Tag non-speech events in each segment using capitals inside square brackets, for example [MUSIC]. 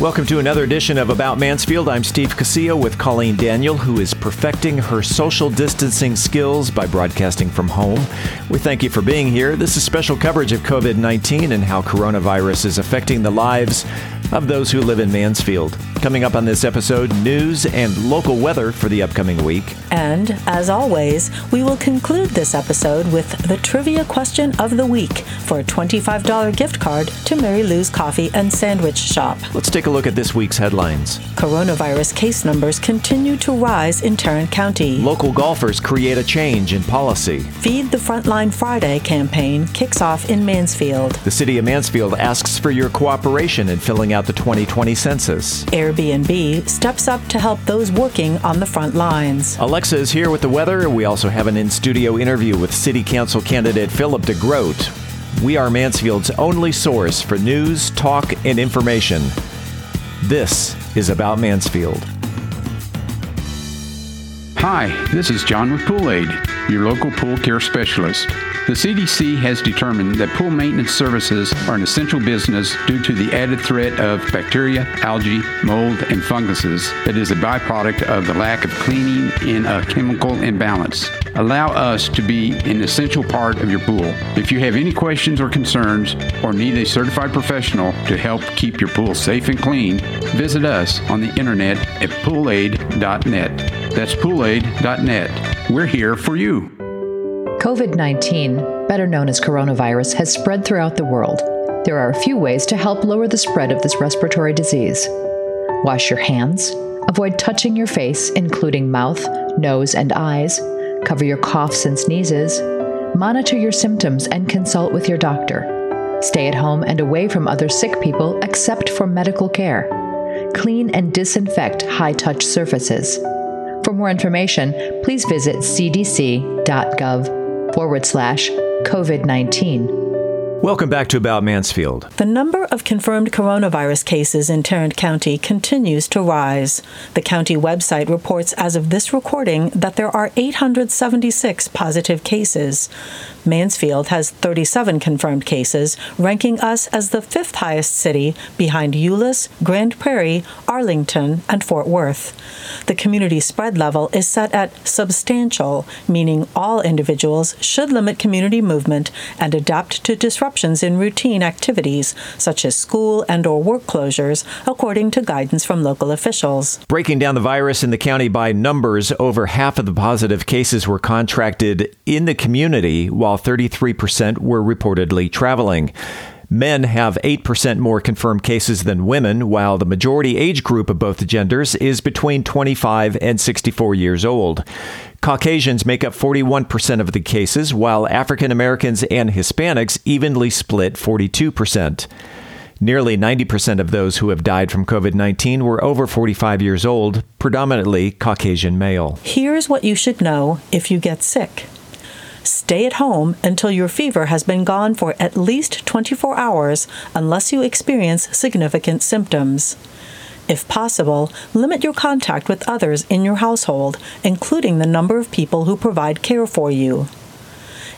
Welcome to another edition of About Mansfield. I'm Steve Casillo with Colleen Daniel, who is perfecting her social distancing skills by broadcasting from home. We thank you for being here. This is special coverage of COVID 19 and how coronavirus is affecting the lives of those who live in Mansfield. Coming up on this episode, news and local weather for the upcoming week. And, as always, we will conclude this episode with the trivia question of the week for a $25 gift card to Mary Lou's Coffee and Sandwich Shop. Let's take a look at this week's headlines. Coronavirus case numbers continue to rise in Tarrant County. Local golfers create a change in policy. Feed the Frontline Friday campaign kicks off in Mansfield. The city of Mansfield asks for your cooperation in filling out the 2020 census. Airbnb steps up to help those working on the front lines. Alexa is here with the weather. We also have an in studio interview with City Council candidate Philip DeGroat. We are Mansfield's only source for news, talk, and information. This is About Mansfield. Hi, this is John with Pool Aid, your local pool care specialist. The CDC has determined that pool maintenance services are an essential business due to the added threat of bacteria, algae, mold, and funguses that is a byproduct of the lack of cleaning in a chemical imbalance. Allow us to be an essential part of your pool. If you have any questions or concerns or need a certified professional to help keep your pool safe and clean, visit us on the internet at poolaid.net. That's poolaid.net. We're here for you. COVID 19, better known as coronavirus, has spread throughout the world. There are a few ways to help lower the spread of this respiratory disease. Wash your hands, avoid touching your face, including mouth, nose, and eyes, cover your coughs and sneezes, monitor your symptoms, and consult with your doctor. Stay at home and away from other sick people except for medical care. Clean and disinfect high touch surfaces. For more information, please visit cdc.gov forward slash COVID 19. Welcome back to About Mansfield. The number of confirmed coronavirus cases in Tarrant County continues to rise. The county website reports as of this recording that there are 876 positive cases. Mansfield has 37 confirmed cases, ranking us as the fifth highest city behind Euless, Grand Prairie, Arlington, and Fort Worth. The community spread level is set at substantial, meaning all individuals should limit community movement and adapt to disruptions in routine activities such as school and or work closures according to guidance from local officials. Breaking down the virus in the county by numbers, over half of the positive cases were contracted in the community while 33% were reportedly traveling. Men have 8% more confirmed cases than women, while the majority age group of both genders is between 25 and 64 years old. Caucasians make up 41% of the cases, while African Americans and Hispanics evenly split 42%. Nearly 90% of those who have died from COVID 19 were over 45 years old, predominantly Caucasian male. Here's what you should know if you get sick. Stay at home until your fever has been gone for at least 24 hours unless you experience significant symptoms. If possible, limit your contact with others in your household, including the number of people who provide care for you.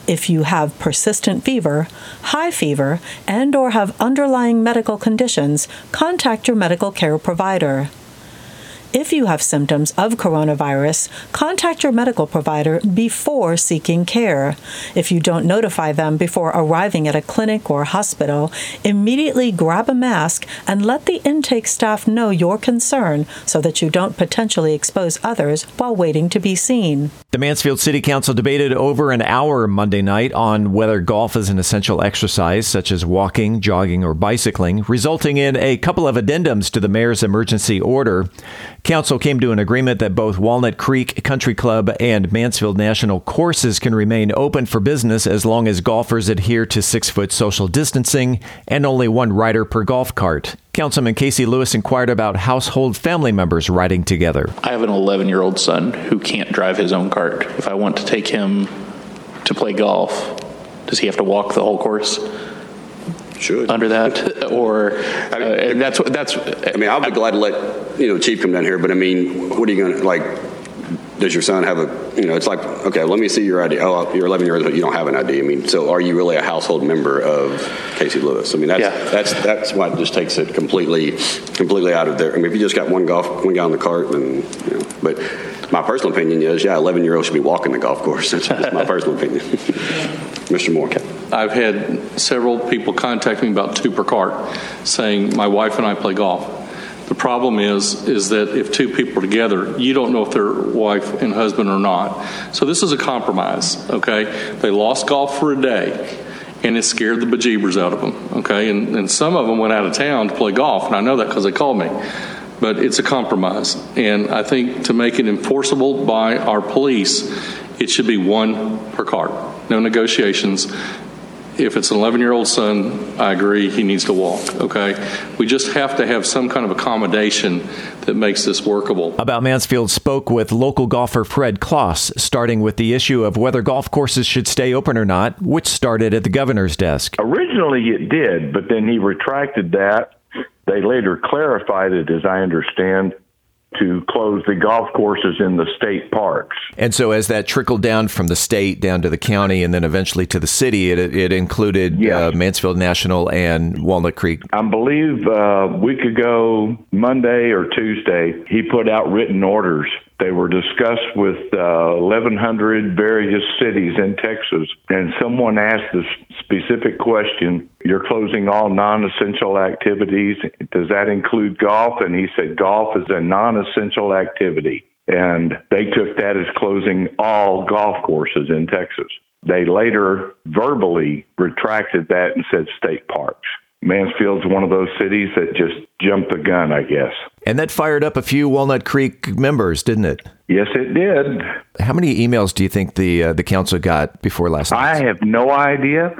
If you have persistent fever, high fever, and or have underlying medical conditions, contact your medical care provider. If you have symptoms of coronavirus, contact your medical provider before seeking care. If you don't notify them before arriving at a clinic or hospital, immediately grab a mask and let the intake staff know your concern so that you don't potentially expose others while waiting to be seen. The Mansfield City Council debated over an hour Monday night on whether golf is an essential exercise, such as walking, jogging, or bicycling, resulting in a couple of addendums to the mayor's emergency order. Council came to an agreement that both Walnut Creek Country Club and Mansfield National courses can remain open for business as long as golfers adhere to six foot social distancing and only one rider per golf cart. Councilman Casey Lewis inquired about household family members riding together. I have an 11 year old son who can't drive his own cart. If I want to take him to play golf, does he have to walk the whole course? Should. under that, or uh, and that's what that's. I mean, I'll be glad to let, you know, the chief come down here, but I mean, what are you gonna, like, does your son have a, you know, it's like, okay, let me see your ID. Oh, you're 11 years old, you don't have an ID. I mean, so are you really a household member of Casey Lewis? I mean, that's, Yeah. that's, that's what just takes it completely, completely out of there. I mean, if you just got one golf, one guy on the cart, then, you know, but my personal opinion is, yeah, 11 year olds should be walking the golf course. That's just my [LAUGHS] personal opinion. [LAUGHS] Mr. Moore. I've had several people contact me about two per cart, saying my wife and I play golf. The problem is, is that if two people are together, you don't know if they're wife and husband or not. So this is a compromise, okay? They lost golf for a day, and it scared the bejeebers out of them, okay? And, and some of them went out of town to play golf, and I know that because they called me. But it's a compromise, and I think to make it enforceable by our police, it should be one per cart, no negotiations if it's an 11 year old son, I agree he needs to walk, okay? We just have to have some kind of accommodation that makes this workable. About Mansfield spoke with local golfer Fred Kloss, starting with the issue of whether golf courses should stay open or not, which started at the governor's desk. Originally, it did, but then he retracted that. They later clarified it, as I understand, to close the golf courses in the state parks. And so, as that trickled down from the state down to the county and then eventually to the city, it, it included Yes. uh, Mansfield National and Walnut Creek. I believe uh, a week ago, Monday or Tuesday, he put out written orders. They were discussed with uh, 1,100 various cities in Texas, and someone asked the specific question You're closing all non essential activities. Does that include golf? And he said, Golf is a non essential activity. And they took that as closing all golf courses in Texas. They later verbally retracted that and said state parks. Mansfield's one of those cities that just jumped the gun, I guess. And that fired up a few Walnut Creek members, didn't it? Yes, it did. How many emails do you think the uh, the council got before last night? I have no idea.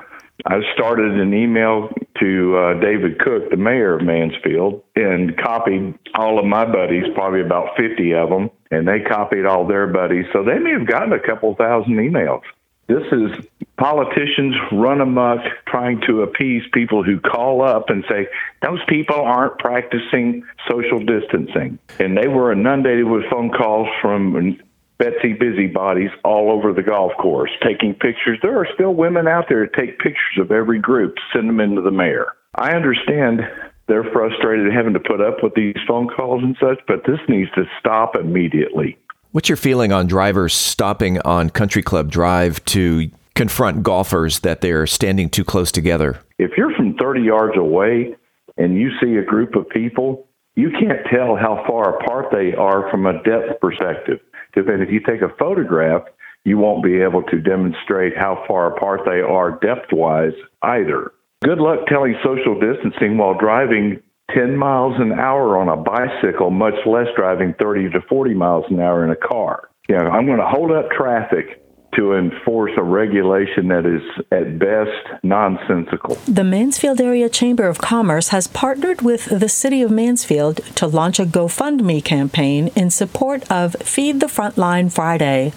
I started an email to uh, David Cook, the mayor of Mansfield, and copied all of my buddies, probably about 50 of them, and they copied all their buddies. So they may have gotten a couple thousand emails. This is politicians run amok trying to appease people who call up and say, those people aren't practicing social distancing. And they were inundated with phone calls from Betsy busybodies all over the golf course taking pictures. There are still women out there take pictures of every group, send them into the mayor. I understand they're frustrated having to put up with these phone calls and such, but this needs to stop immediately. What's your feeling on drivers stopping on Country Club Drive to confront golfers that they're standing too close together? If you're from 30 yards away and you see a group of people, you can't tell how far apart they are from a depth perspective. And if you take a photograph, you won't be able to demonstrate how far apart they are depth wise either. Good luck telling social distancing while driving 10 miles an hour on a bicycle, much less driving 30 to 40 miles an hour in a car. You know, I'm going to hold up traffic to enforce a regulation that is at best nonsensical. The Mansfield Area Chamber of Commerce has partnered with the City of Mansfield to launch a GoFundMe campaign in support of Feed the Frontline Friday.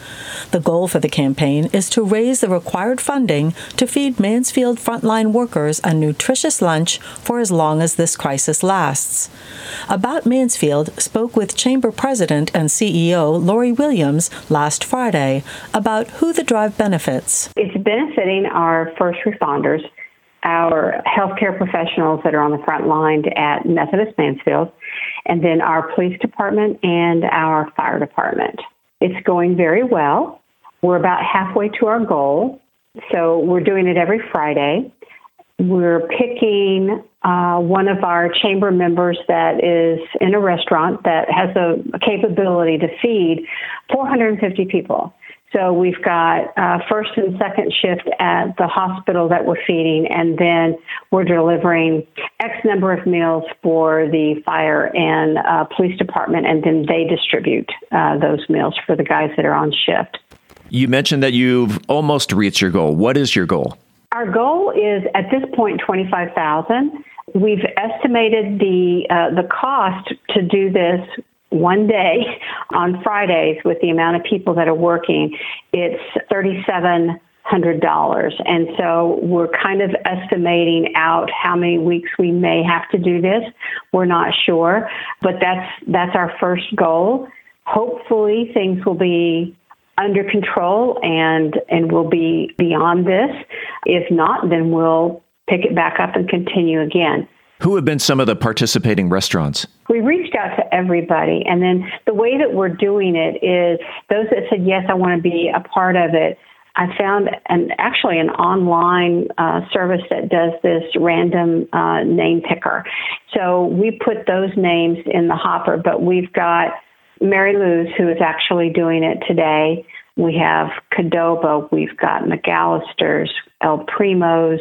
The goal for the campaign is to raise the required funding to feed Mansfield frontline workers a nutritious lunch for as long as this crisis lasts. About Mansfield spoke with Chamber President and CEO Lori Williams last Friday about who the drive benefits. It's benefiting our first responders, our healthcare professionals that are on the front line at Methodist Mansfield, and then our police department and our fire department. It's going very well. We're about halfway to our goal. So we're doing it every Friday. We're picking uh, one of our chamber members that is in a restaurant that has a, capability to feed 450 people. So we've got uh, first and second shift at the hospital that we're feeding, and then we're delivering X number of meals for the fire and uh, police department, and then they distribute uh, those meals for the guys that are on shift. You mentioned that you've almost reached your goal. What is your goal? Our goal is at this point twenty five thousand. We've estimated the uh, the cost to do this one day on Fridays with the amount of people that are working. It's thirty seven hundred dollars, and so we're kind of estimating out how many weeks we may have to do this. We're not sure, but that's that's our first goal. hopefully things will be under control and and we'll be beyond this. If not, then we'll pick it back up and continue again. Who have been some of the participating restaurants? We reached out to everybody, and then the way that we're doing it is those that said yes, I want to be a part of it. I found an actually an online uh, service that does this random uh, name picker. So we put those names in the hopper, but we've got Mary Lou's who is actually doing it today. We have Qdoba, we've got McAllister's, El Primo's,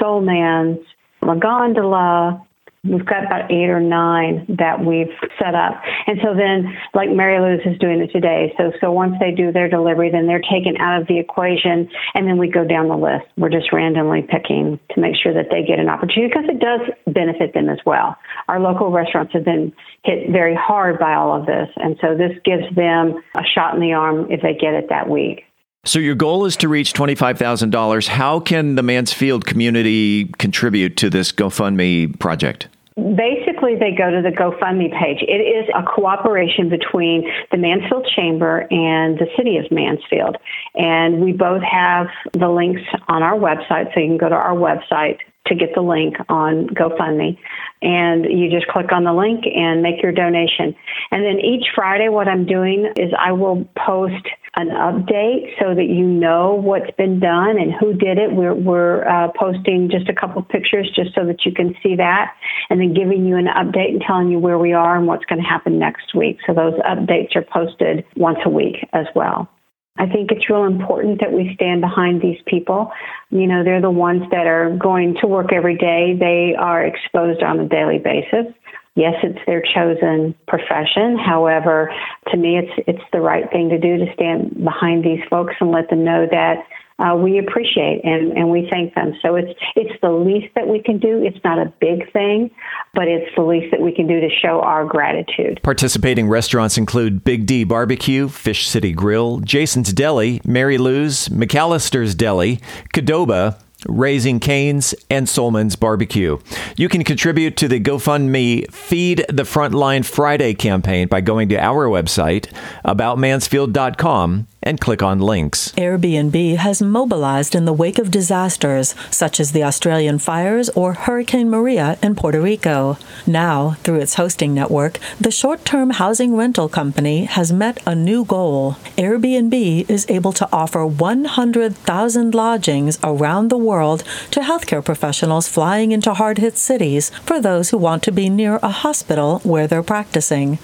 Soulman's, La Gondola, We've got about eight or nine that we've set up. And so then, like Mary Lou's is doing it today. So, so once they do their delivery, then they're taken out of the equation and then we go down the list. We're just randomly picking to make sure that they get an opportunity because it does benefit them as well. Our local restaurants have been hit very hard by all of this. And so this gives them a shot in the arm if they get it that week. So your goal is to reach $25,000. How can the Mansfield community contribute to this GoFundMe project? Basically, they go to the GoFundMe page. It is a cooperation between the Mansfield Chamber and the City of Mansfield. And we both have the links on our website, so you can go to our website to get the link on GoFundMe. And you just click on the link and make your donation. And then each Friday, what I'm doing is I will post an update so that you know what's been done and who did it. We're, we're uh, posting just a couple pictures just so that you can see that, and then giving you an update and telling you where we are and what's going to happen next week. So those updates are posted once a week as well. I think it's real important that we stand behind these people. You know, they're the ones that are going to work every day. They are exposed on a daily basis. Yes, it's their chosen profession. However, to me, it's it's the right thing to do to stand behind these folks and let them know that uh, we appreciate and, and we thank them. So it's it's the least that we can do. It's not a big thing, but it's the least that we can do to show our gratitude. Participating restaurants include Big D Barbecue, Fish City Grill, Jason's Deli, Mary Lou's, McAllister's Deli, Qdoba, Raising Cane's, and Soulman's Barbecue. You can contribute to the GoFundMe Feed the Frontline Friday campaign by going to our website, aboutmansfield.com, and click on links. Airbnb has mobilized in the wake of disasters such as the Australian fires or Hurricane Maria in Puerto Rico. Now, through its hosting network, the short term housing rental company has met a new goal. Airbnb is able to offer 100,000 lodgings around the world to healthcare professionals flying into hard hit cities for those who want to be near a hospital where they're practicing.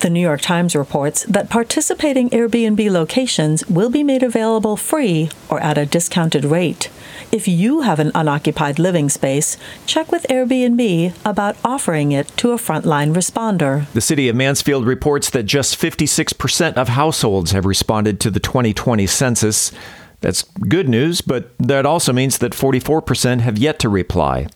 The New York Times reports that participating Airbnb locations will be made available free or at a discounted rate. If you have an unoccupied living space, check with Airbnb about offering it to a frontline responder. The city of Mansfield reports that just 56% of households have responded to the 2020 census. That's good news, but that also means that 44% have yet to reply.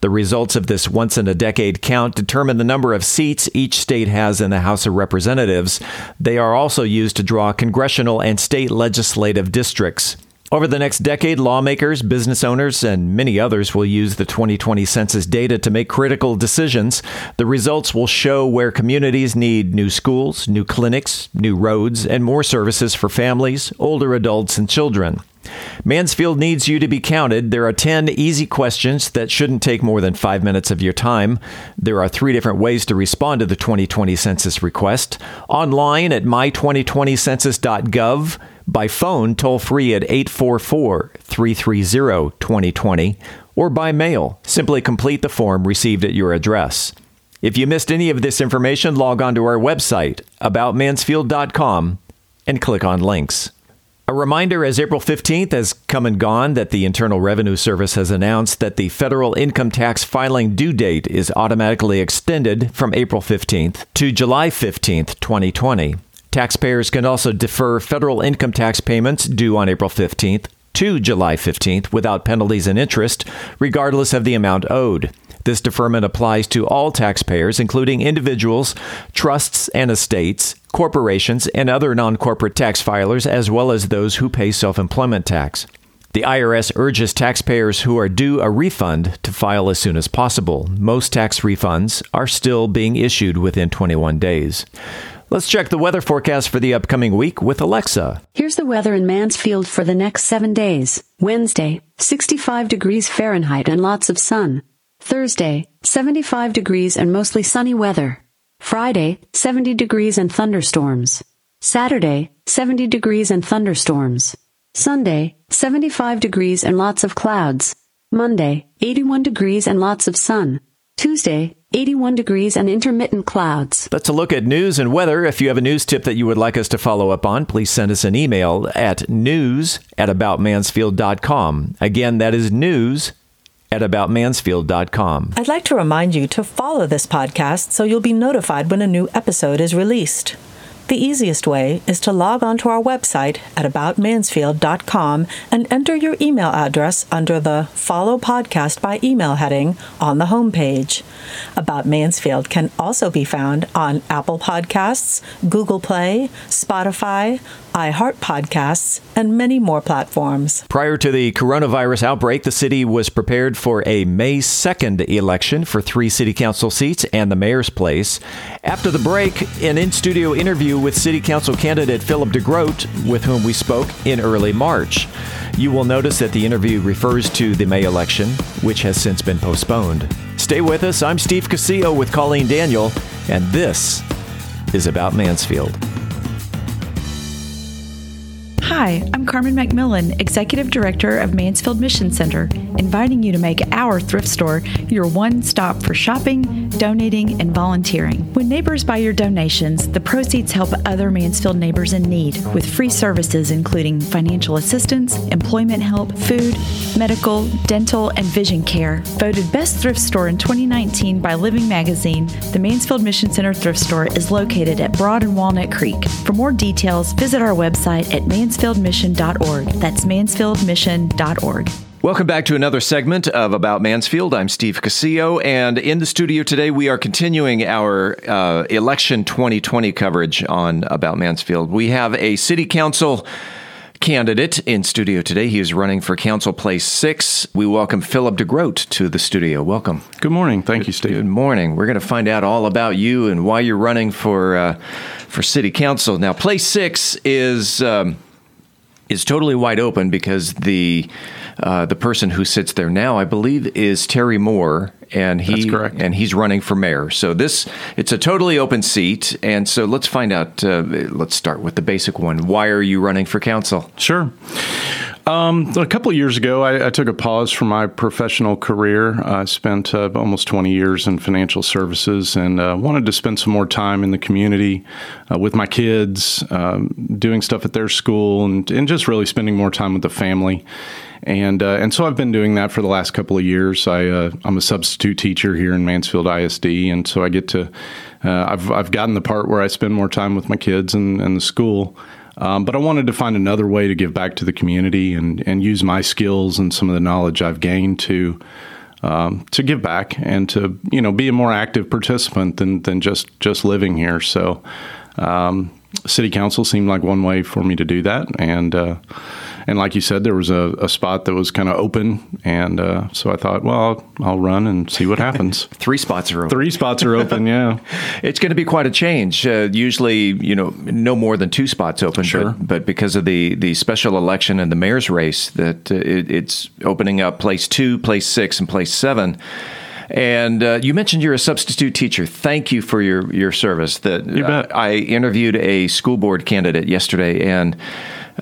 The results of this once in a decade count determine the number of seats each state has in the House of Representatives. They are also used to draw congressional and state legislative districts. Over the next decade, lawmakers, business owners, and many others will use the 2020 census data to make critical decisions. The results will show where communities need new schools, new clinics, new roads, and more services for families, older adults, and children. Mansfield needs you to be counted. There are 10 easy questions that shouldn't take more than five minutes of your time. There are three different ways to respond to the 2020 census request online at my2020census.gov, by phone toll free at 844 330 2020, or by mail. Simply complete the form received at your address. If you missed any of this information, log on to our website, aboutmansfield.com, and click on links. A reminder as April 15th has come and gone that the Internal Revenue Service has announced that the federal income tax filing due date is automatically extended from April 15th to July 15th, 2020. Taxpayers can also defer federal income tax payments due on April 15th to July 15th without penalties and interest, regardless of the amount owed. This deferment applies to all taxpayers, including individuals, trusts and estates, corporations, and other non corporate tax filers, as well as those who pay self employment tax. The IRS urges taxpayers who are due a refund to file as soon as possible. Most tax refunds are still being issued within 21 days. Let's check the weather forecast for the upcoming week with Alexa. Here's the weather in Mansfield for the next seven days. Wednesday, 65 degrees Fahrenheit and lots of sun. Thursday, 75 degrees and mostly sunny weather. Friday, 70 degrees and thunderstorms. Saturday, 70 degrees and thunderstorms. Sunday, 75 degrees and lots of clouds. Monday, 81 degrees and lots of sun. Tuesday, 81 degrees and intermittent clouds. That's a look at news and weather. If you have a news tip that you would like us to follow up on, please send us an email at news at aboutmansfield.com. Again, that is news at aboutmansfield.com. I'd like to remind you to follow this podcast so you'll be notified when a new episode is released. The easiest way is to log on to our website at aboutmansfield.com and enter your email address under the Follow Podcast by Email heading on the homepage. About Mansfield can also be found on Apple Podcasts, Google Play, Spotify, iHeart Podcasts, and many more platforms. Prior to the coronavirus outbreak, the city was prepared for a May 2nd election for three city council seats and the mayor's place. After the break, an in studio interview with city council candidate Philip DeGroat, with whom we spoke in early March. You will notice that the interview refers to the May election, which has since been postponed. Stay with us. I'm Steve Casillo with Colleen Daniel, and this is About Mansfield. Hi, I'm Carmen McMillan, Executive Director of Mansfield Mission Center, inviting you to make our thrift store your one stop for shopping, donating, and volunteering. When neighbors buy your donations, the proceeds help other Mansfield neighbors in need with free services including financial assistance, employment help, food, medical, dental, and vision care. Voted Best Thrift Store in 2019 by Living Magazine, the Mansfield Mission Center Thrift Store is located at Broad and Walnut Creek. For more details, visit our website at mansfieldmission.org. That's mansfieldmission.org. Welcome back to another segment of About Mansfield. I'm Steve Casillo, and in the studio today, we are continuing our uh, election 2020 coverage on About Mansfield. We have a city council candidate in studio today. He is running for Council Place 6. We welcome Philip DeGroat to the studio. Welcome. Good morning. Thank you, Steve. Good morning. We're going to find out all about you and why you're running for uh, for City Council. Now, Place 6 is um, is totally wide open because the uh, the person who sits there now, I believe, is Terry Moore, and he That's correct. and he's running for mayor. So this it's a totally open seat, and so let's find out. Uh, let's start with the basic one. Why are you running for council? Sure. Um, a couple of years ago, I, I, took a pause from my professional career. I spent uh, almost 20 years in financial services and uh, wanted to spend some more time in the community uh, with my kids, um, doing stuff at their school, and, and just really spending more time with the family. And uh, and so I've been doing that for the last couple of years. I uh, I'm a substitute teacher here in Mansfield ISD, and so I get to uh, I've I've gotten the part where I spend more time with my kids and, and the school. Um, but I wanted to find another way to give back to the community and, and use my skills and some of the knowledge I've gained to um, to give back and to you know be a more active participant than than just just living here. So, um, city council seemed like one way for me to do that, and uh, and like you said, there was a, a spot that was kind of open, and uh, so I thought, well, I'll, I'll, run and see what happens. [LAUGHS] Three spots are open. Three spots are open. Yeah, [LAUGHS] it's going to be quite a change. Uh, usually, you know, no more than two spots open. Sure. But, but because of the the special election and the mayor's race, that uh, it, it's opening up place two, place six, and place seven. And uh, you mentioned you're a substitute teacher. Thank you for your your service. That you bet. I interviewed a school board candidate yesterday, and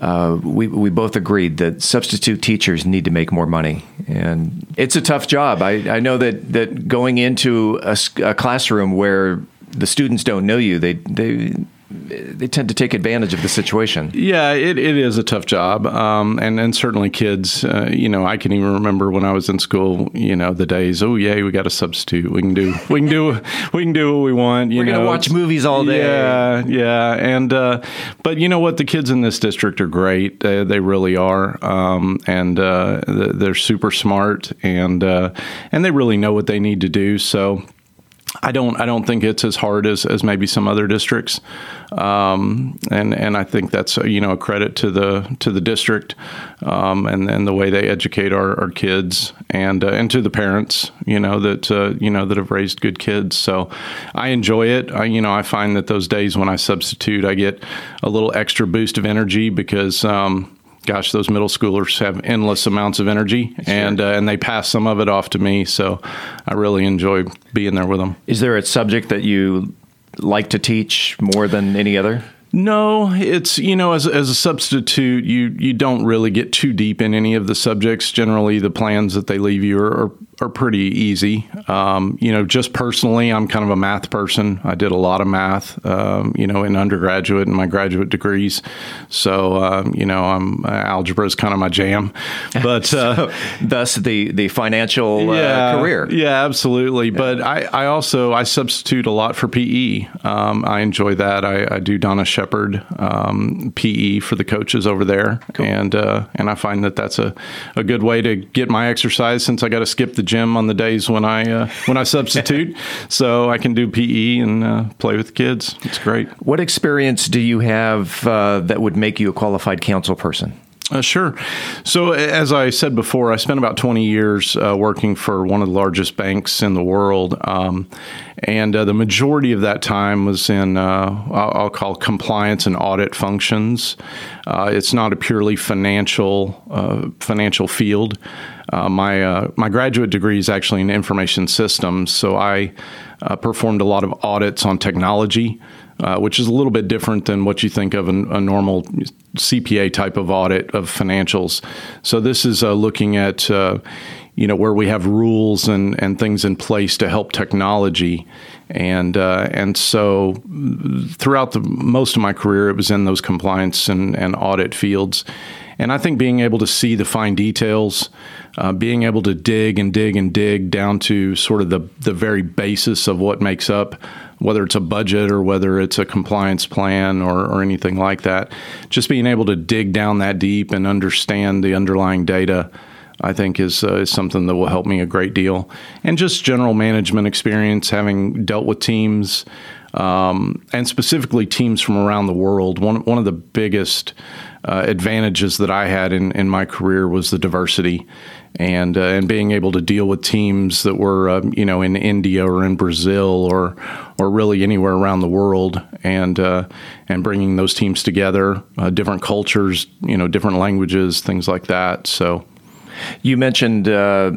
uh, we we both agreed that substitute teachers need to make more money, and it's a tough job. I, I know that that going into a, a classroom where the students don't know you, they they they tend to take advantage of the situation. Yeah, it, it is a tough job, um, and and certainly kids. Uh, you know, I can even remember when I was in school. You know, the days. Oh yeah, we got a substitute. We can do we can do we can do what we want. You We're know, gonna watch movies all day. Yeah, yeah, and uh, but you know what? The kids in this district are great. They, they really are, um, and uh, they're super smart, and uh, and they really know what they need to do. So I don't I don't think it's as hard as, as maybe some other districts, um, and and I think that's you know a credit to the to the district, um, and and the way they educate our, our kids and uh, and to the parents you know that uh, you know that have raised good kids. So I enjoy it. I, you know I find that those days when I substitute, I get a little extra boost of energy because. Um, gosh, those middle schoolers have endless amounts of energy, sure. and uh, and they pass some of it off to me. So I really enjoy being there with them. Is there a subject that you like to teach more than any other? No, it's you know as as a substitute, you you don't really get too deep in any of the subjects. Generally, the plans that they leave you are, are are pretty easy. Um, you know, just personally, I'm kind of a math person. I did a lot of math, um, you know, in undergraduate and my graduate degrees. So, um, you know, I'm uh, algebra is kind of my jam. [LAUGHS] But uh, thus the the financial yeah, uh, career. Yeah, absolutely. Yeah. But I, I also I substitute a lot for PE. Um, I enjoy that. I, I do Donna Shepard um, PE for the coaches over there, cool. and uh, and I find that that's a, a good way to get my exercise since I got to skip the gym on the days when I uh, when I substitute, [LAUGHS] so I can do PE and uh, play with kids. It's great. What experience do you have uh, that would make you a qualified council person? Uh, sure. So, as I said before, I spent about 20 years uh, working for one of the largest banks in the world. Um, and uh, the majority of that time was in, uh, I'll call compliance and audit functions. Uh, it's not a purely financial, uh, financial field. My, my graduate degree is actually in information systems. So, I performed a lot of audits on technology uh, which is a little bit different than what you think of a, a normal CPA type of audit of financials. So this is uh, looking at uh, you know where we have rules and, and things in place to help technology, and uh, and so throughout the most of my career, it was in those compliance and, and audit fields. And I think being able to see the fine details, uh, being able to dig and dig and dig down to sort of the, the very basis of what makes up whether it's a budget or whether it's a compliance plan or, or anything like that. Just being able to dig down that deep and understand the underlying data. I think is uh, is something that will help me a great deal, and just general management experience, having dealt with teams, um, and specifically teams from around the world. One one of the biggest uh, advantages that I had in, in my career was the diversity and uh, and being able to deal with teams that were um, you know in India or in Brazil or or really anywhere around the world and uh, and bringing those teams together uh, different cultures you know different languages things like that. So you mentioned uh,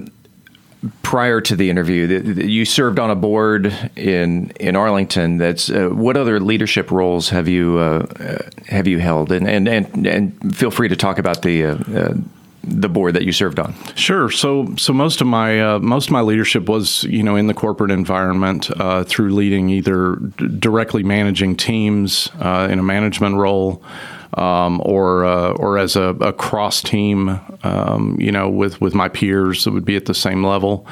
prior to the interview you served on a board in in Arlington that's uh, what other leadership roles have you uh, have you held and, and and and feel free to talk about the the board that you served on? Sure. So, so most of my uh, most of my leadership was, you know, in the corporate environment uh, through leading either d- directly managing teams uh, in a management role. Um, or uh, or as a, a cross team, um, you know, with with my peers that would be at the same level.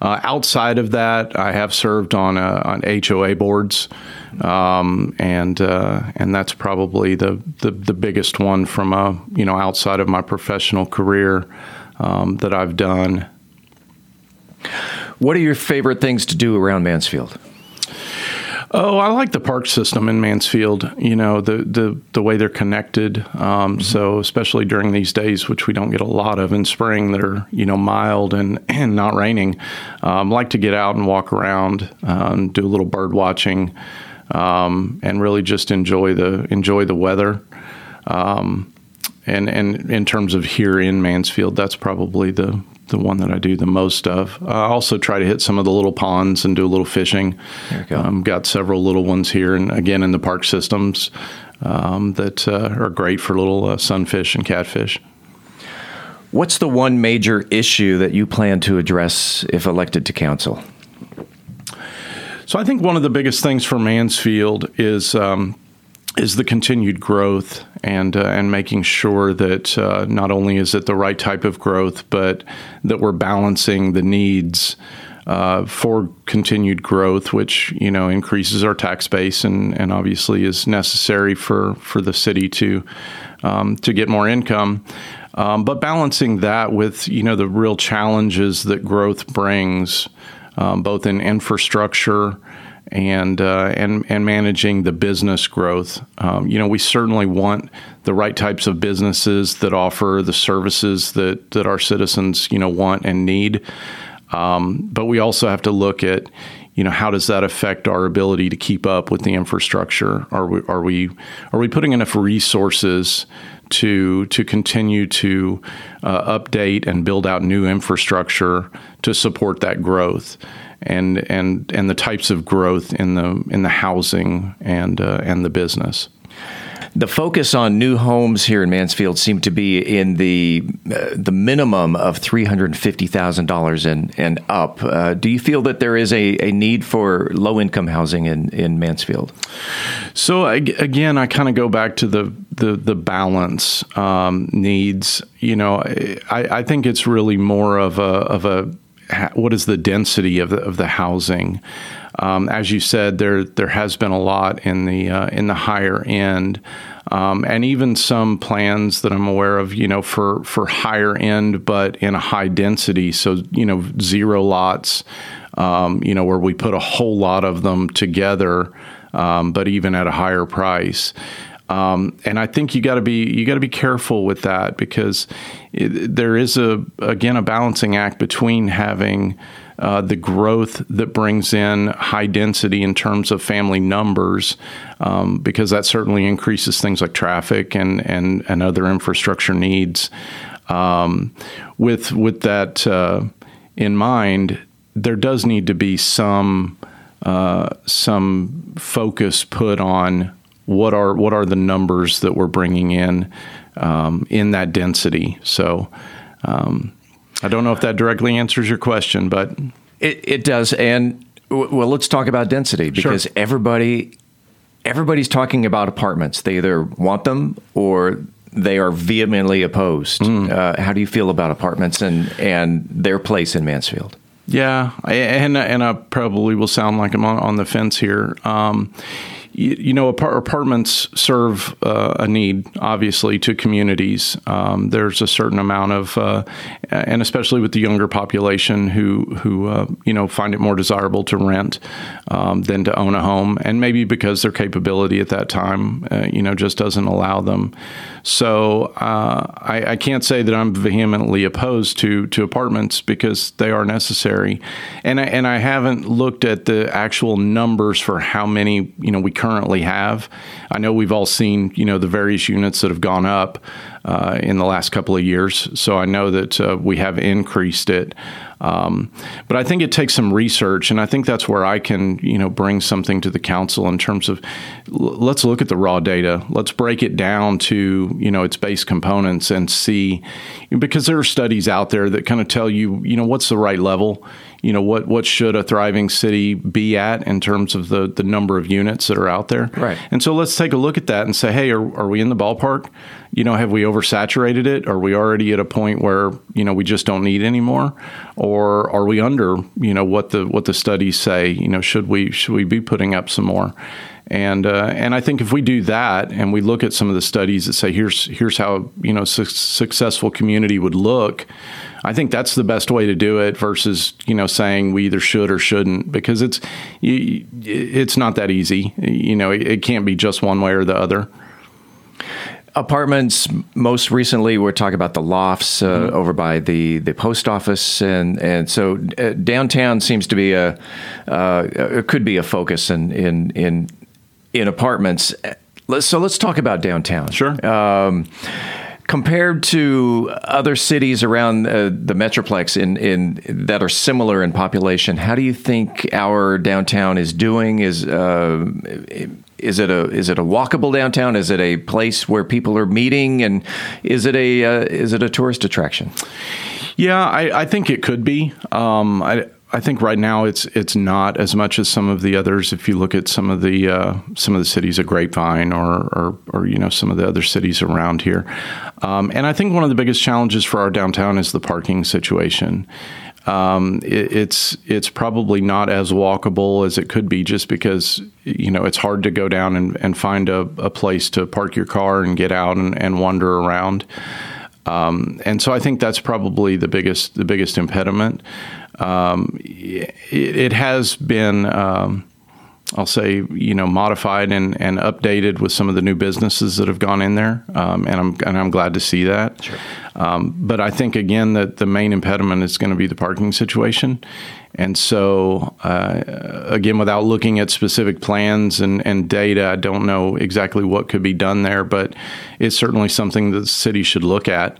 Uh, outside of that, I have served on uh, on HOA boards um, and uh, and that's probably the, the, the biggest one from a you know outside of my professional career um, that I've done. What are your favorite things to do around Mansfield? Oh, I like the park system in Mansfield. You know the the, the way they're connected. Um, mm-hmm. So especially during these days, which we don't get a lot of in spring, that are you know mild and [CLEARS THROAT] and not raining. Um, like to get out and walk around, um, do a little bird watching um, and really just enjoy the enjoy the weather. Um, and and in terms of here in Mansfield, that's probably the the one that I do the most of. I also try to hit some of the little ponds and do a little fishing. Go. Um, got several little ones here, and again in the park systems um, that uh, are great for little uh, sunfish and catfish. What's the one major issue that you plan to address if elected to council? So I think one of the biggest things for Mansfield is um, is the continued growth and uh, and making sure that uh, not only is it the right type of growth, but that we're balancing the needs. Uh, for continued growth, which you know increases our tax base and, and obviously is necessary for, for the city to um, to get more income, um, but balancing that with you know the real challenges that growth brings um, both in infrastructure and uh, and and managing the business growth. Um, you know, we certainly want the right types of businesses that offer the services that that our citizens you know want and need. Um, but we also have to look at you know how does that affect our ability to keep up with the infrastructure? Are we are we are we putting enough resources to to continue to uh, update and build out new infrastructure to support that growth? And and and the types of growth in the in the housing and uh, and the business. The focus on new homes here in Mansfield seemed to be in the uh, the minimum of three hundred fifty thousand dollars and and up. Uh, do you feel that there is a, a need for low income housing in, in Mansfield? So again, I kind of go back to the the the balance um, needs. You know, I, I think it's really more of a of a what is the density of the, of the housing. Um, as you said, there there has been a lot in the uh, in the higher end, um, and even some plans that I'm aware of, you know, for for higher end, but in a high density. So you know, zero lots, um, you know, where we put a whole lot of them together, um, but even at a higher price. Um, and I think you got to be you got to be careful with that because it, there is a again a balancing act between having uh, the growth that brings in high density in terms of family numbers, um, because that certainly increases things like traffic and and, and other infrastructure needs. Um, with with that uh, in mind, there does need to be some uh, some focus put on what are what are the numbers that we're bringing in um, in that density. So um, I don't know if that directly answers your question, but it, it does. And well, let's talk about density because sure. everybody everybody's talking about apartments. They either want them or they are vehemently opposed. Mm. Uh, how do you feel about apartments and and their place in Mansfield? Yeah, and and I probably will sound like I'm on, on the fence here. Um, you, you know, apartments serve uh, a need, obviously, to communities. Um, there's a certain amount of, uh, and especially with the younger population who who uh, you know find it more desirable to rent um, than to own a home, and maybe because their capability at that time, uh, you know, just doesn't allow them. So uh, I, I, can't say that I'm vehemently opposed to to apartments because they are necessary, and I, and I haven't looked at the actual numbers for how many you know we currently have. I know we've all seen you know the various units that have gone up uh, in the last couple of years, so I know that uh, we have increased it. Um, but I think it takes some research, and I think that's where I can, you know, bring something to the council in terms of l- let's look at the raw data, let's break it down to you know its base components and see, because there are studies out there that kind of tell you, you know, what's the right level you know what what should a thriving city be at in terms of the the number of units that are out there? Right. And so let's take a look at that and say hey are, are we in the ballpark? You know have we oversaturated it? Are we already at a point where you know we just don't need anymore or are we under you know what the what the studies say? You know should we should we be putting up some more? And uh, and I think if we do that and we look at some of the studies that say here's here's how you know su- successful community would look, I think that's the best way to do it versus you know saying we either should or shouldn't because it's it's not that easy. You know, it, can't be just one way or the other apartments most recently we're talking about the lofts uh, mm-hmm. over by the, the post office and and so uh, downtown seems to be a uh, it could be a focus in in in in apartments. So let's talk about downtown. Sure. Um, compared to other cities around uh, the metroplex in, in that are similar in population, how do you think our downtown is doing? Is uh, is it a is it a walkable downtown? Is it a place where people are meeting? And is it a uh, is it a tourist attraction? Yeah, I, I think it could be. Um, I, I think right now it's it's not as much as some of the others. If you look at some of the uh, some of the cities of Grapevine or, or, or you know some of the other cities around here, um, and I think one of the biggest challenges for our downtown is the parking situation. Um, it, it's it's probably not as walkable as it could be, just because you know it's hard to go down and, and find a, a place to park your car and get out and, and wander around. Um, and so I think that's probably the biggest the biggest impediment. Um, it, it, has been. Um, I'll say, you know, modified and, and updated with some of the new businesses that have gone in there, um, and I'm and I'm glad to see that. Sure. Um, but I think again that the main impediment is going to be the parking situation, and so uh, again, without looking at specific plans and, and data, I don't know exactly what could be done there, but it's certainly something that the city should look at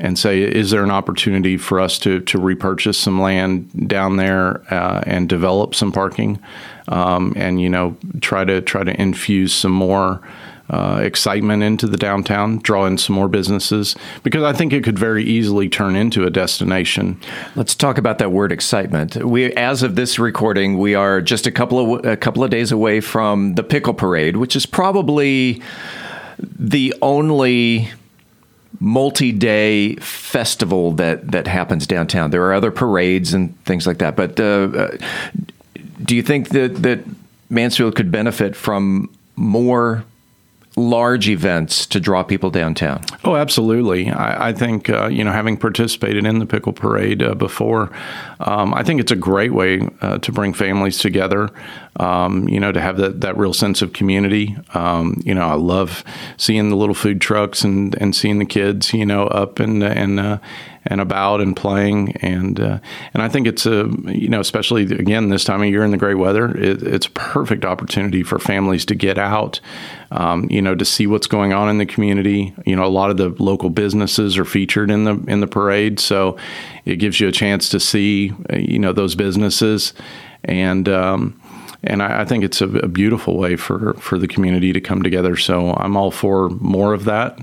and say, is there an opportunity for us to, to repurchase some land down there uh, and develop some parking, um, and you know try to try to infuse some more. Uh, excitement into the downtown, draw in some more businesses, because I think it could very easily turn into a destination. Let's talk about that word excitement. We, as of this recording, we are just a couple of a couple of days away from the Pickle Parade, which is probably the only multi-day festival that that happens downtown. There are other parades and things like that, but uh, uh, do you think that that Mansfield could benefit from more large events to draw people downtown? Oh, absolutely. I, I think uh, you know, having participated in the pickle parade uh, before, um, I think it's a great way uh, to bring families together. Um, you know, to have that, that real sense of community. Um, you know, I love seeing the little food trucks and, and seeing the kids, you know, up and and uh, and about and playing and uh, and I think it's a you know especially again this time of year in the great weather it, it's a perfect opportunity for families to get out um, you know to see what's going on in the community you know a lot of the local businesses are featured in the in the parade so it gives you a chance to see uh, you know those businesses and um, and I, I, think it's a, a beautiful way for, for the community to come together. So I'm all for more of that.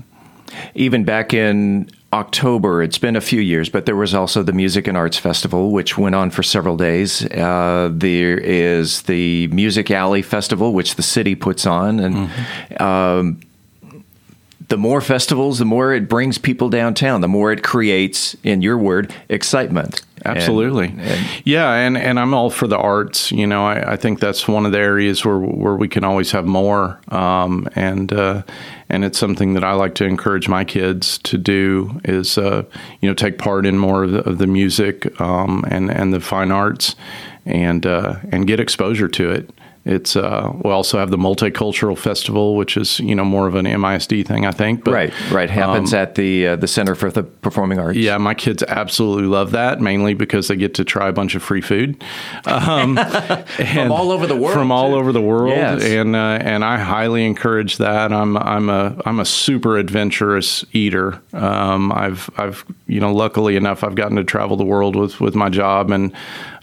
Even back in October. It's been a few years, but there was also the Music and Arts Festival, which went on for several days. Uh, there is the Music Alley Festival, which the city puts on, and mm-hmm. um, the more festivals, the more it brings people downtown, the more it creates, in your word, excitement. Absolutely. And, and, yeah, and, and I'm all for the arts. You know, I, I, think that's one of the areas where where we can always have more. Um, and uh, and it's something that I like to encourage my kids to do is uh, you know take part in more of the, of the music um, and and the fine arts and uh, and get exposure to it. It's uh, we also have the multicultural festival, which is you know more of an MISD thing, I think. But, right, right. Happens um, at the uh, the Center for the Performing Arts. Yeah, my kids absolutely love that, mainly because they get to try a bunch of free food um, [LAUGHS] from all over the world. From all over the world, yes. and uh, and I highly encourage that. I'm I'm a I'm a super adventurous eater. Um, I've I've you know luckily enough I've gotten to travel the world with with my job and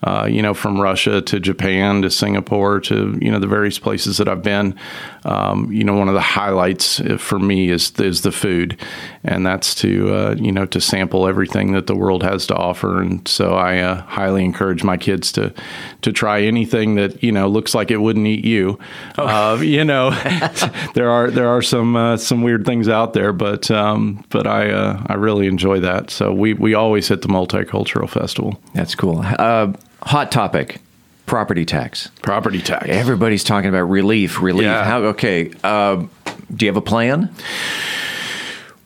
uh, you know, from Russia to Japan to Singapore to you know the various places that I've been. Um, you know, one of the highlights for me is is the food, and that's to uh, you know to sample everything that the world has to offer. And so I uh, highly encourage my kids to to try anything that you know looks like it wouldn't eat you. Oh. Uh, you know, [LAUGHS] there are there are some uh, some weird things out there, but um, but I uh, I really enjoy that. So we we always hit the multicultural festival. That's cool. Uh, hot topic property tax. Property tax. Everybody's talking about relief, relief. Yeah. How, okay. Uh, do you have a plan?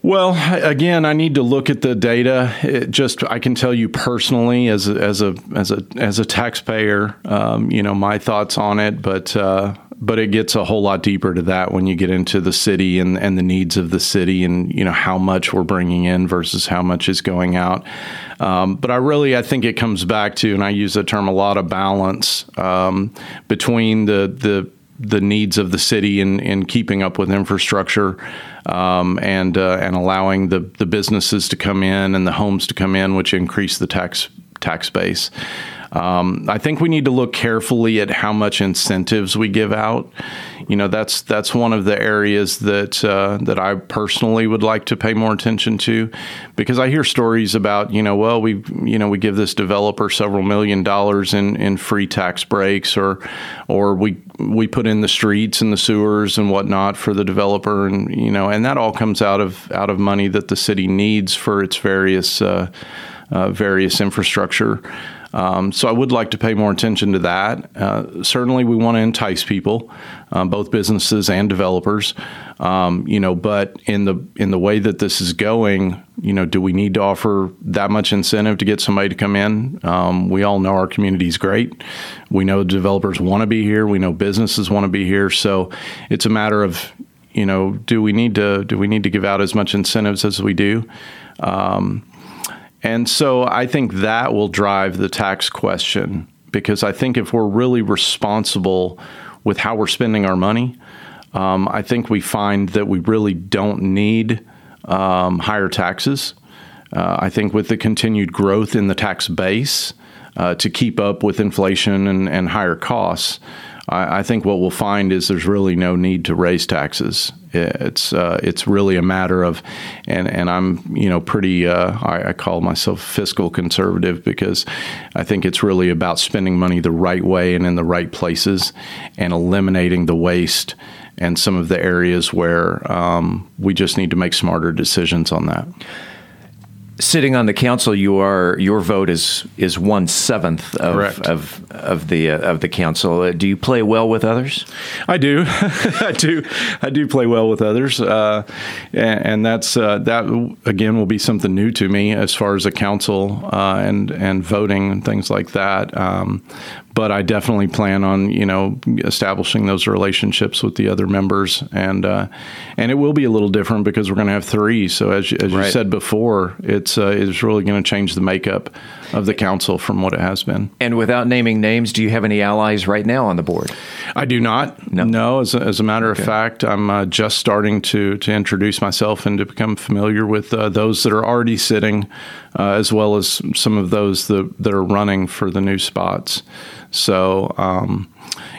Well, again, I need to look at the data. It just I can tell you personally, as a, as a as a as a taxpayer, um, you know my thoughts on it. But uh, but it gets a whole lot deeper to that when you get into the city and and the needs of the city, and you know how much we're bringing in versus how much is going out. Um, but I really I think it comes back to, and I use the term a lot of balance um, between the the the needs of the city in, in keeping up with infrastructure um, and uh, and allowing the, the businesses to come in and the homes to come in, which increase the tax tax base. Um, I think we need to look carefully at how much incentives we give out. You know, that's that's one of the areas that uh, that I personally would like to pay more attention to, because I hear stories about you know, well, we you know we give this developer several million dollars in, in free tax breaks, or or we we put in the streets and the sewers and whatnot for the developer, and you know, and that all comes out of out of money that the city needs for its various uh, uh, various infrastructure. Um, so I would like to pay more attention to that. Uh, certainly, we want to entice people, uh, both businesses and developers. Um, you know, but in the in the way that this is going, you know, do we need to offer that much incentive to get somebody to come in? Um, we all know our community is great. We know developers want to be here. We know businesses want to be here. So it's a matter of you know, do we need to do we need to give out as much incentives as we do? Um, and so I think that will drive the tax question because I think if we're really responsible with how we're spending our money, um, I think we find that we really don't need um, higher taxes. Uh, I think with the continued growth in the tax base uh, to keep up with inflation and, and higher costs, I, I, think what we'll find is there's really no need to raise taxes. It's uh, it's really a matter of, and and I'm you know pretty uh, I, I, call myself fiscal conservative because I think it's really about spending money the right way and in the right places, and eliminating the waste and some of the areas where um, we just need to make smarter decisions on that sitting on the council, you are your vote is is one seventh of of of the uh, of the council. Uh, do you play well with others? I do, [LAUGHS] I do, I do play well with others, uh, and, and, that's uh, that again will be something new to me as far as a council uh, and and voting and things like that. Um, but I definitely plan on you know establishing those relationships with the other members, and uh, and it will be a little different because we're going to have three. So as, as right. you said before, it's uh, it's really going to change the makeup of the council from what it has been. And without naming names, do you have any allies right now on the board? I do not. No, no as, a, as a matter okay. of fact, I'm uh, just starting to to introduce myself and to become familiar with uh, those that are already sitting, uh, as well as some of those that, that are running for the new spots. So. Um,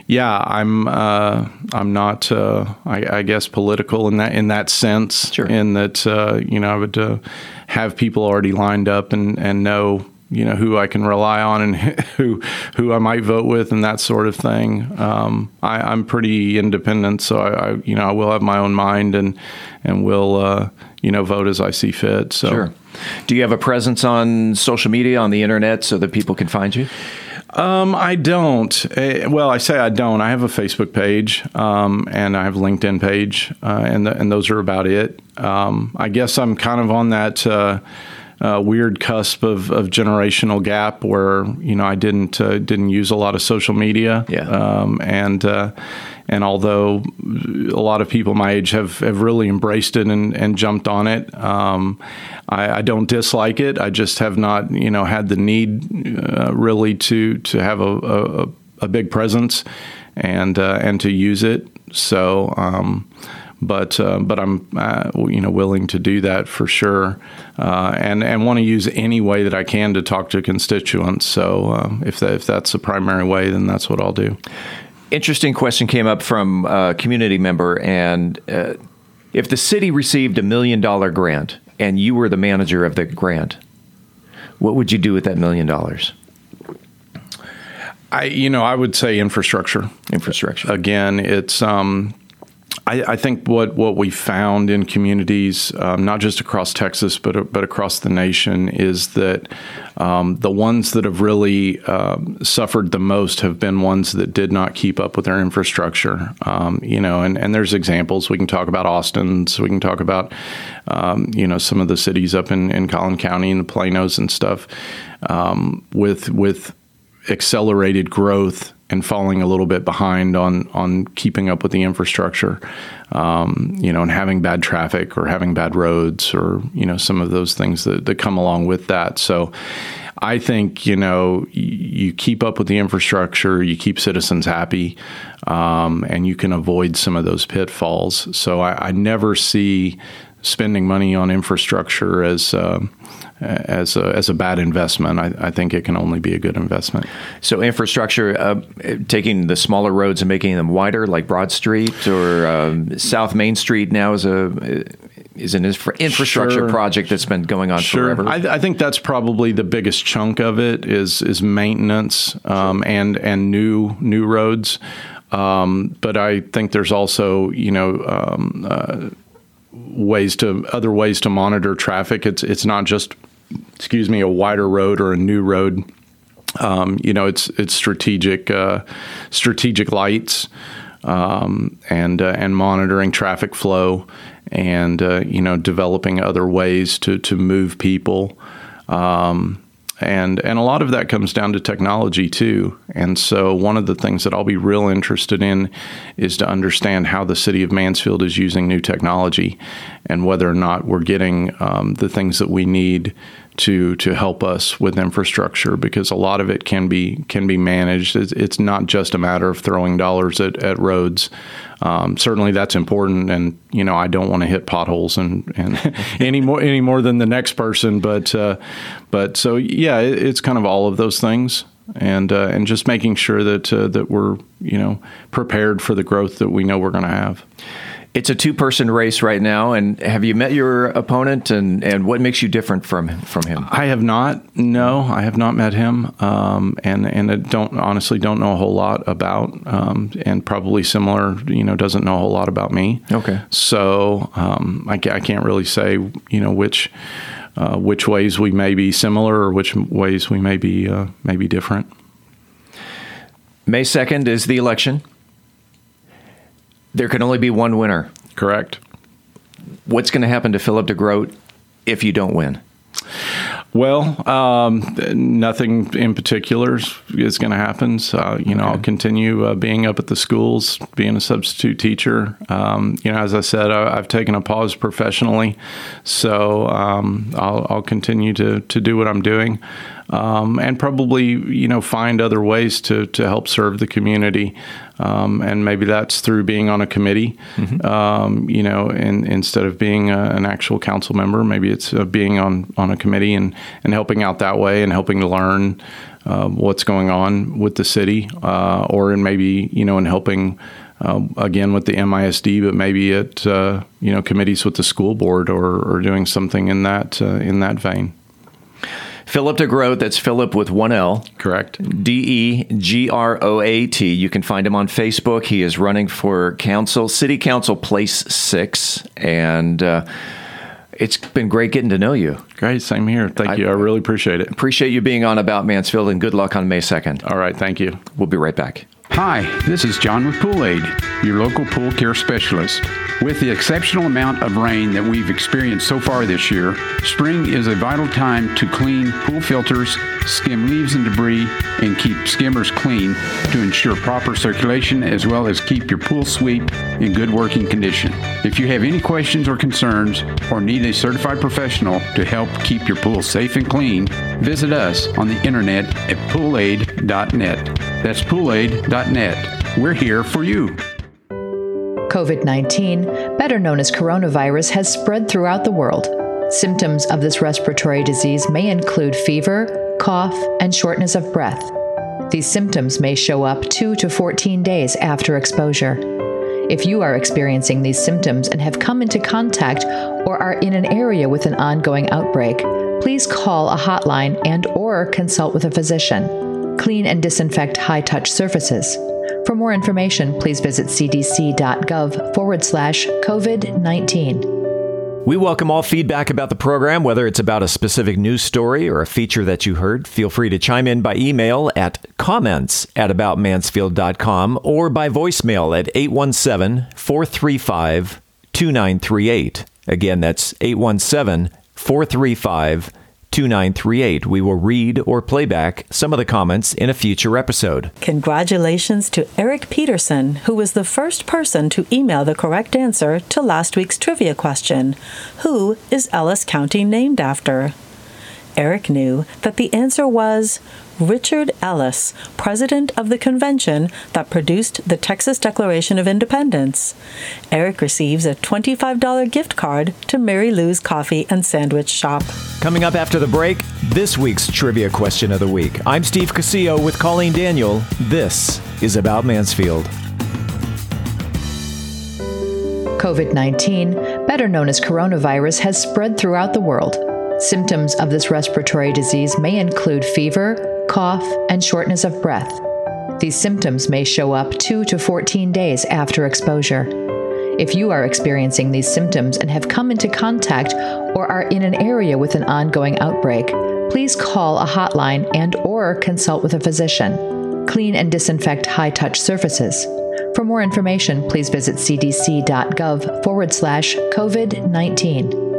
yeah, I'm uh, I'm not uh, I, I, guess political in that in that sense. Sure. In that uh, you know I would uh, have people already lined up and, and know you know who I can rely on and [LAUGHS] who who I might vote with and that sort of thing. Um, I, am pretty independent, so I, I, you know I will have my own mind and and will uh, you know vote as I see fit. So. Sure. Do you have a presence on social media on the internet so that people can find you? Um, I don't. Uh, well, I say I don't. I have a Facebook page um, and I have a LinkedIn page, uh, and the, and those are about it. Um, I guess I'm kind of on that. Uh, uh, weird cusp of, of generational gap where you know I didn't uh, didn't use a lot of social media. Yeah. Um, and uh, and although a lot of people my age have, have really embraced it and, and jumped on it, um, I, I, don't dislike it. I just have not you know had the need uh, really to to have a, a, a big presence and uh, and to use it. So. Um, but uh, but I'm uh, you know willing to do that for sure, uh, and and want to use any way that I can to talk to constituents. So um, if that, if that's the primary way, then that's what I'll do. Interesting question came up from a community member, and uh, if the city received a million dollar grant and you were the manager of the grant, what would you do with that million dollars? I, you know, I would say infrastructure. Infrastructure. Again, it's um, I, I, think what, what we found in communities, um, not just across Texas, but, but across the nation, is that um, the ones that have really um, suffered the most have been ones that did not keep up with their infrastructure. Um, you know, and, and there's examples. We can talk about Austin, so we can talk about, um, you know, some of the cities up in, in Collin County and the Planos and stuff um, with, with accelerated growth and falling a little bit behind on on keeping up with the infrastructure, um, you know, and having bad traffic or having bad roads or you know some of those things that, that come along with that. So. I think you know you keep up with the infrastructure, you keep citizens happy, um, and you can avoid some of those pitfalls. So I, I never see spending money on infrastructure as uh, as a, as a bad investment. I, I, think it can only be a good investment. So infrastructure, uh, taking the smaller roads and making them wider, like Broad Street or um, South Main Street now is a is an infrastructure sure. project that's been going on sure. forever. I, I, think that's probably the biggest chunk of it is is maintenance um, and and new new roads. Um, but I think there's also you know. Um, uh, ways to other ways to monitor traffic. It's it's not just excuse me, a wider road or a new road. Um, you know, it's it's strategic uh, strategic lights um, and uh, and monitoring traffic flow, and uh, you know, developing other ways to to move people. Um, and and a lot of that comes down to technology too. And so one of the things that I'll be real interested in is to understand how the city of Mansfield is using new technology, and whether or not we're getting um, the things that we need to to help us with infrastructure because a lot of it can be can be managed. It's, it's not just a matter of throwing dollars at, at roads. Um, certainly, that's important, and you know I don't want to hit potholes and, and [LAUGHS] any more any more than the next person. But uh, but so yeah, it, it's kind of all of those things, and uh, and just making sure that uh, that we're you know prepared for the growth that we know we're going to have. It's a two-person race right now, and have you met your opponent? And, and what makes you different from from him? I have not. No, I have not met him, um, and and I don't honestly don't know a whole lot about, um, and probably similar. You know, doesn't know a whole lot about me. Okay. So um, I, I can't really say you know which. Uh, which ways we may be similar or which ways we may be uh, may be different. May second is the election. There can only be one winner. Correct. What's going to happen to Philip DeGroat if you don't win? Well, um, nothing in particular is going to happen. So, you know, okay. I'll continue uh, being up at the schools, being a substitute teacher. Um, you know, as I said, I, have taken a pause professionally, so um, I'll, I'll, continue to to do what I'm doing um, and probably you know find other ways to to help serve the community. Um, and maybe that's through being on a committee, mm-hmm. um, you know, and, instead of being a, an actual council member, maybe it's uh, being on, on a committee and, and helping out that way and helping to learn uh, what's going on with the city, uh, or in maybe you know in helping uh, again with the MISD, but maybe at uh, you know committees with the school board or, or doing something in that uh, in that vein. Philip DeGroat, that's Philip with one L. Correct. D E G R O A T. You can find him on Facebook. He is running for council, City Council Place 6. And uh, it's been great getting to know you. Great. Same here. Thank I, you. I really appreciate it. Appreciate you being on About Mansfield and good luck on May 2nd. All right. Thank you. We'll be right back. Hi, this is John with Pool Aid, your local pool care specialist. With the exceptional amount of rain that we've experienced so far this year, spring is a vital time to clean pool filters, skim leaves and debris, and keep skimmers clean to ensure proper circulation as well as keep your pool sweep in good working condition. If you have any questions or concerns or need a certified professional to help keep your pool safe and clean, visit us on the internet at poolaid.net. That's poolaid.net. We're here for you. COVID 19, better known as coronavirus, has spread throughout the world. Symptoms of this respiratory disease may include fever, cough, and shortness of breath. These symptoms may show up 2 to 14 days after exposure. If you are experiencing these symptoms and have come into contact or are in an area with an ongoing outbreak, please call a hotline and or consult with a physician clean and disinfect high touch surfaces. For more information, please visit cdc.gov forward slash COVID 19. We welcome all feedback about the program, whether it's about a specific news story or a feature that you heard. Feel free to chime in by email at comments at aboutmansfield.com or by voicemail at 817 435 2938. Again, that's 817 435 2938. We will read or play back some of the comments in a future episode. Congratulations to Eric Peterson, who was the first person to email the correct answer to last week's trivia question Who is Ellis County named after? Eric knew that the answer was Richard Ellis, president of the convention that produced the Texas Declaration of Independence. Eric receives a $25 gift card to Mary Lou's Coffee and Sandwich Shop. Coming up after the break, this week's trivia question of the week. I'm Steve Casillo with Colleen Daniel. This is About Mansfield. COVID 19, better known as coronavirus, has spread throughout the world. Symptoms of this respiratory disease may include fever, cough, and shortness of breath. These symptoms may show up 2 to 14 days after exposure. If you are experiencing these symptoms and have come into contact or are in an area with an ongoing outbreak, please call a hotline and or consult with a physician. Clean and disinfect high-touch surfaces. For more information, please visit cdc.gov forward slash COVID 19.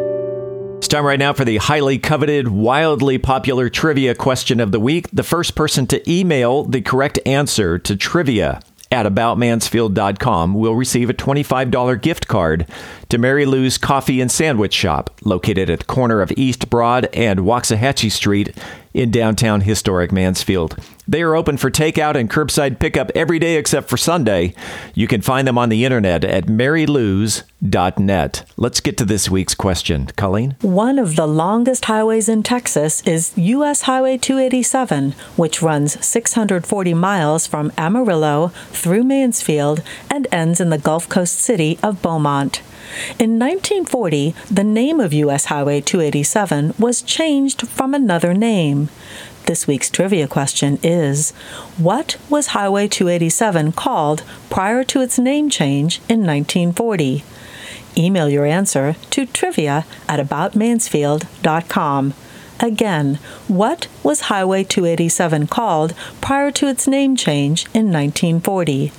It's time right now for the highly coveted, wildly popular trivia question of the week. The first person to email the correct answer to trivia at aboutmansfield.com will receive a $25 gift card to Mary Lou's Coffee and Sandwich Shop, located at the corner of East Broad and Waxahachie Street in downtown historic Mansfield. They are open for takeout and curbside pickup every day except for Sunday. You can find them on the internet at marylous.net. Let's get to this week's question. Colleen? One of the longest highways in Texas is U.S. Highway 287, which runs 640 miles from Amarillo through Mansfield and ends in the Gulf Coast city of Beaumont. In 1940, the name of U.S. Highway 287 was changed from another name. This week's trivia question is What was Highway 287 called prior to its name change in 1940? Email your answer to trivia at aboutmansfield.com. Again, what was Highway 287 called prior to its name change in 1940?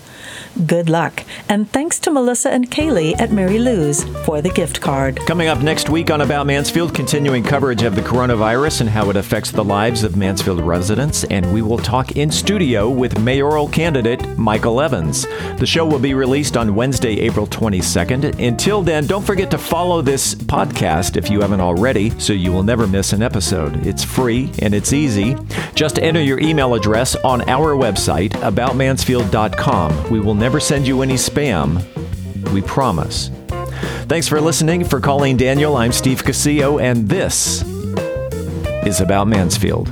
Good luck, and thanks to Melissa and Kaylee at Mary Lou's for the gift card. Coming up next week on About Mansfield, continuing coverage of the coronavirus and how it affects the lives of Mansfield residents, and we will talk in studio with mayoral candidate Michael Evans. The show will be released on Wednesday, April 22nd. Until then, don't forget to follow this podcast if you haven't already, so you will never miss an episode. It's free and it's easy. Just enter your email address on our website, aboutmansfield.com. We will never send you any spam. We promise. Thanks for listening. For Colleen Daniel, I'm Steve Casillo, and this is About Mansfield.